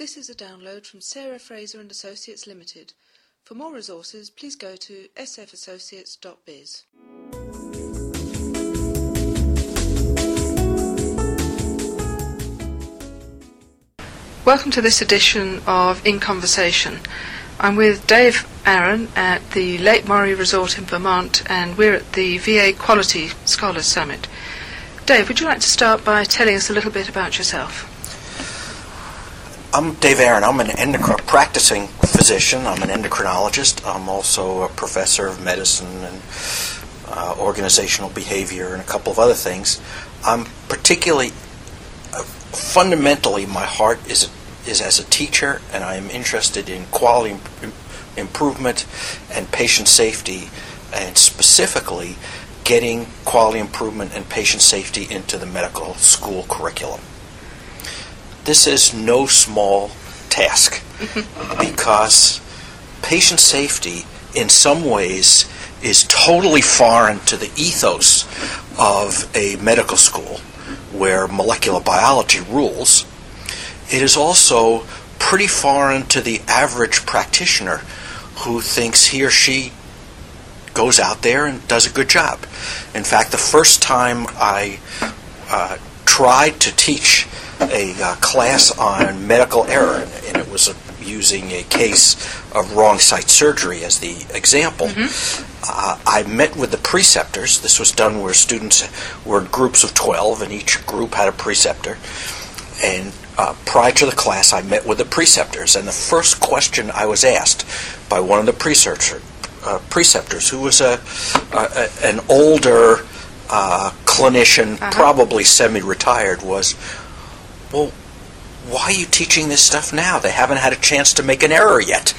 This is a download from Sarah Fraser and Associates Limited. For more resources, please go to sfassociates.biz. Welcome to this edition of In Conversation. I'm with Dave Aron at the Lake Morey Resort in Vermont, and we're at the VA Quality Scholars Summit. Dave, would you like to start by telling us a little bit about yourself? I'm Dave Aron. I'm an endocrin- practicing physician. I'm an endocrinologist. I'm also a professor of medicine and uh, organizational behavior and a couple of other things. I'm particularly, uh, fundamentally, my heart is is as a teacher, and I am interested in quality Im- improvement and patient safety, and specifically getting quality improvement and patient safety into the medical school curriculum this is no small task because patient safety, in some ways, is totally foreign to the ethos of a medical school where molecular biology rules. It is also pretty foreign to the average practitioner who thinks he or she goes out there and does a good job. In fact, the first time I uh, tried to teach a uh, class on medical error, and it was a, using a case of wrong site surgery as the example. Mm-hmm. Uh, I met with the preceptors. This was done where students were in groups of 12, and each group had a preceptor. And uh, prior to the class, I met with the preceptors, and the first question I was asked by one of the preceptor, uh, preceptors, who was a, a an older uh, clinician, uh-huh. probably semi-retired, was, well, why are you teaching this stuff now? They haven't had a chance to make an error yet.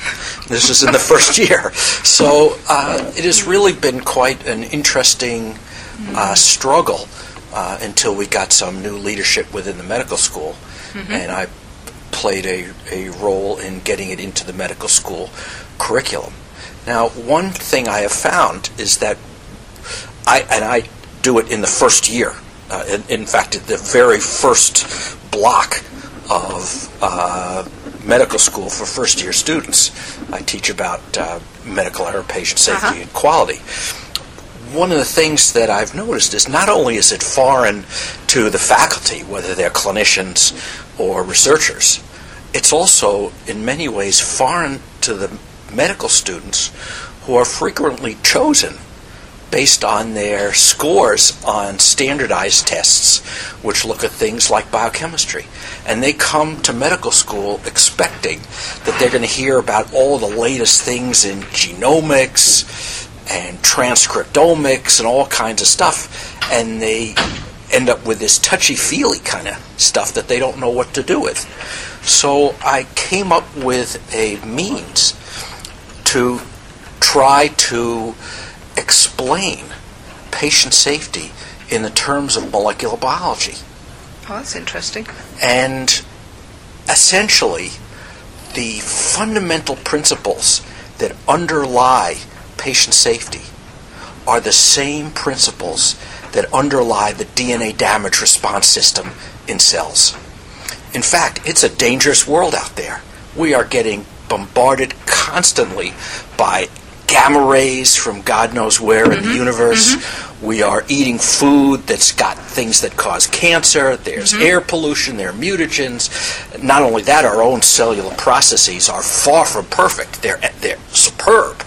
This is in the first year. So uh, it has really been quite an interesting uh, struggle uh, until we got some new leadership within the medical school. Mm-hmm. And I played a, a role in getting it into the medical school curriculum. Now, one thing I have found is that I, and I do it in the first year. Uh, in, in, fact, the very first block of uh, medical school for first year students, I teach about uh, medical error, patient safety, uh-huh. and quality. One of the things that I've noticed is not only is it foreign to the faculty, whether they're clinicians or researchers, it's also in many ways foreign to the medical students who are frequently chosen based on their scores on standardized tests, which look at things like biochemistry. And they come to medical school expecting that they're going to hear about all the latest things in genomics and transcriptomics and all kinds of stuff. And they end up with this touchy feely kind of stuff that they don't know what to do with. So I came up with a means to try to explain patient safety in the terms of molecular biology. Oh, that's interesting. And essentially, the fundamental principles that underlie patient safety are the same principles that underlie the DNA damage response system in cells. In fact, it's a dangerous world out there. We are getting bombarded constantly by gamma rays from God knows where mm-hmm. in the mm-hmm. universe. Mm-hmm. We are eating food that's got things that cause cancer. There's mm-hmm. air pollution. There are mutagens. Not only that, our own cellular processes are far from perfect. They're they're superb,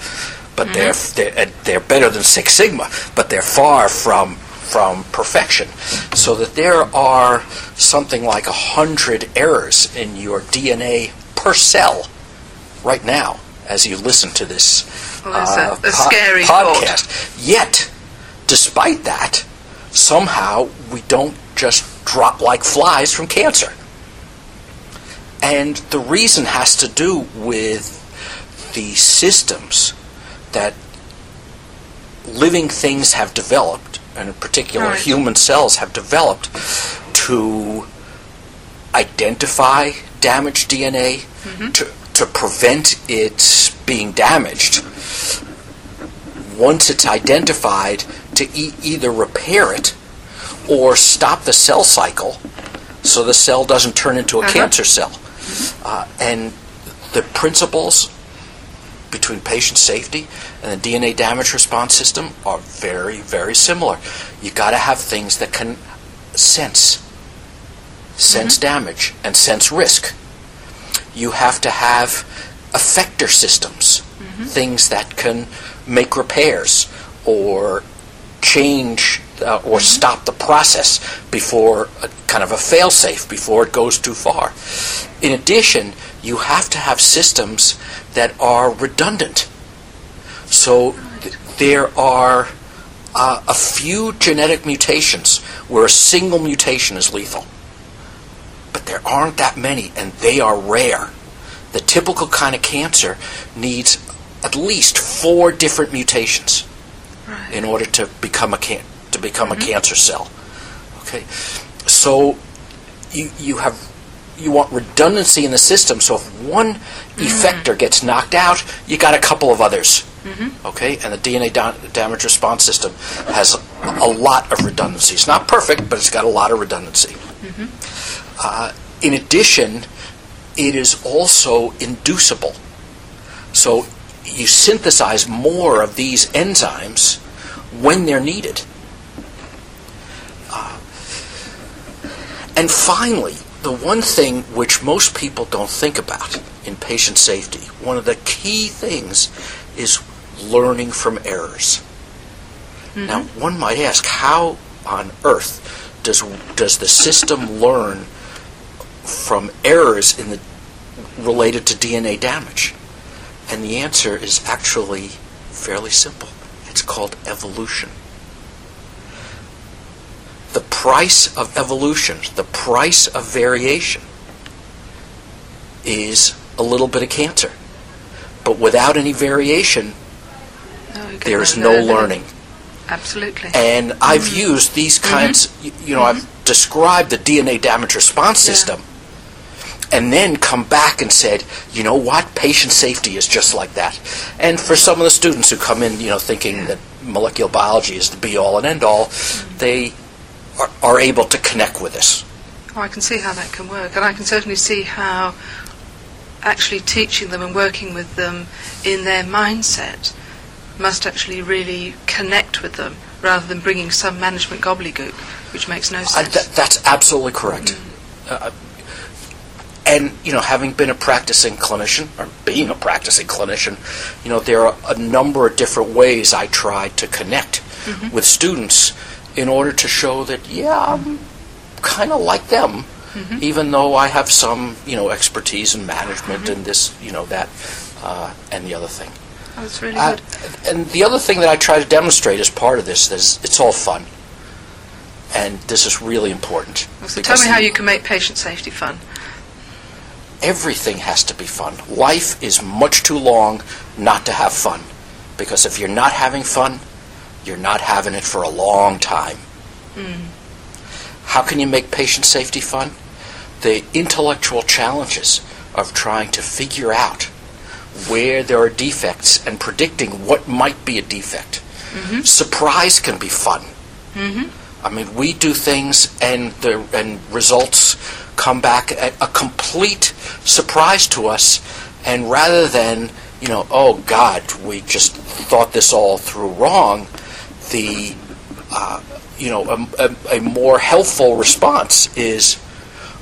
but they're, mm-hmm. they're they're better than Six Sigma, but they're far from from perfection. So that there are something like a hundred errors in your DNA per cell right now as you listen to this well, uh, a, a po- podcast. Thought. Yet, despite that, somehow we don't just drop like flies from cancer. And the reason has to do with the systems that living things have developed, and in particular right. human cells have developed, to identify damaged DNA, mm-hmm. to, to prevent it being damaged, once it's identified, to e- either repair it or stop the cell cycle so the cell doesn't turn into a uh-huh. cancer cell. Uh, and the principles between patient safety and the DNA damage response system are very, very similar. You've got to have things that can sense, sense damage, and sense risk. You have to have effector systems, things that can make repairs or change uh, or stop the process before a, kind of a failsafe before it goes too far. In addition, you have to have systems that are redundant. So th- there are uh, a few genetic mutations where a single mutation is lethal. But there aren't that many, and they are rare. The typical kind of cancer needs at least four different mutations Right. in order to become a can- to become a mm-hmm. cancer cell. Okay, so you you have you want redundancy in the system. So if one mm-hmm. effector gets knocked out, you got a couple of others. Mm-hmm. Okay, and the DNA da- damage response system has a, a lot of redundancy. It's not perfect, but it's got a lot of redundancy. Uh, in addition, it is also inducible. So you synthesize more of these enzymes when they're needed. Uh, and finally, the one thing which most people don't think about in patient safety, one of the key things is learning from errors. Now, one might ask, how on earth does does the system learn from errors in the related to DNA damage? And the answer is actually fairly simple. It's called evolution. The price of evolution, the price of variation, is a little bit of cancer. But without any variation, No, there is no- learning. Absolutely. And I've mm-hmm. used these kinds, mm-hmm. y you know, I've mm-hmm. described the DNA damage response Yeah. system and then come back and said, you know what, patient safety is just like that. And for some of the students who come in, you know, thinking that molecular biology is the be all and end all, they are, are able to connect with this. Oh, I can see how that can work, and I can certainly see how actually teaching them and working with them in their mindset must actually really connect with them rather than bringing some management gobbledygook, which makes no I, sense. th- that's absolutely correct. Uh, and you know, having been a practicing clinician or being a practicing clinician, you know, there are a number of different ways I try to connect with students in order to show that yeah, I'm kind of like them, even though I have some you know expertise in management and this you know that uh, and the other thing. Oh, that's really Uh, good. and the other thing that I try to demonstrate as part of this is it's all fun. And this is really important. So tell me how you can make patient safety fun. Everything has to be fun. Life is much too long not to have fun. Because if you're not having fun, you're not having it for a long time. How can you make patient safety fun? The intellectual challenges of trying to figure out where there are defects and predicting what might be a defect. Surprise can be fun. I mean, we do things and the and results come back a, a complete surprise to us, and rather than you know, oh God, we just thought this all through wrong, the uh, you know, a, a, a more helpful response is,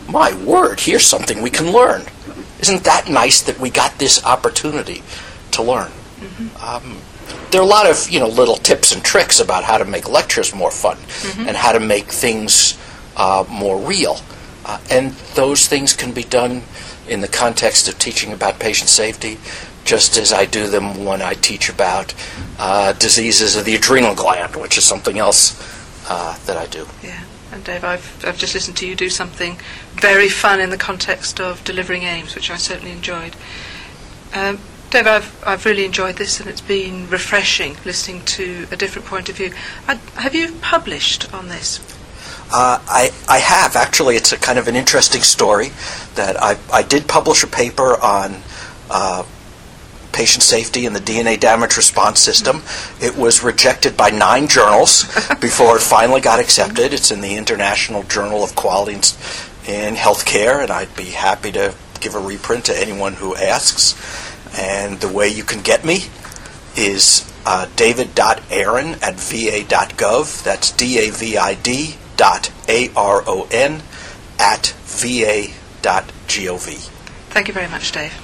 my word, here's something we can learn. Isn't that nice that we got this opportunity to learn? Um, there are a lot of you know little tips and tricks about how to make lectures more fun and how to make things uh, more real, uh, and those things can be done in the context of teaching about patient safety, just as I do them when I teach about uh, diseases of the adrenal gland, which is something else uh, that I do. Yeah. And Dave, I've, I've just listened to you do something very fun in the context of delivering aims, which I certainly enjoyed. Um, Dave, I've, I've really enjoyed this and it's been refreshing listening to a different point of view. I, have you published on this? Uh, I, I have actually. It's a kind of an interesting story that I, I did publish a paper on uh, patient safety and the DNA damage response system. It was rejected by nine journals before it finally got accepted. It's in the International Journal of Quality in Healthcare, and I'd be happy to give a reprint to anyone who asks. And the way you can get me is uh, david.aron at va.gov. That's D A V I D dot A R O N at va.gov. Thank you very much, Dave.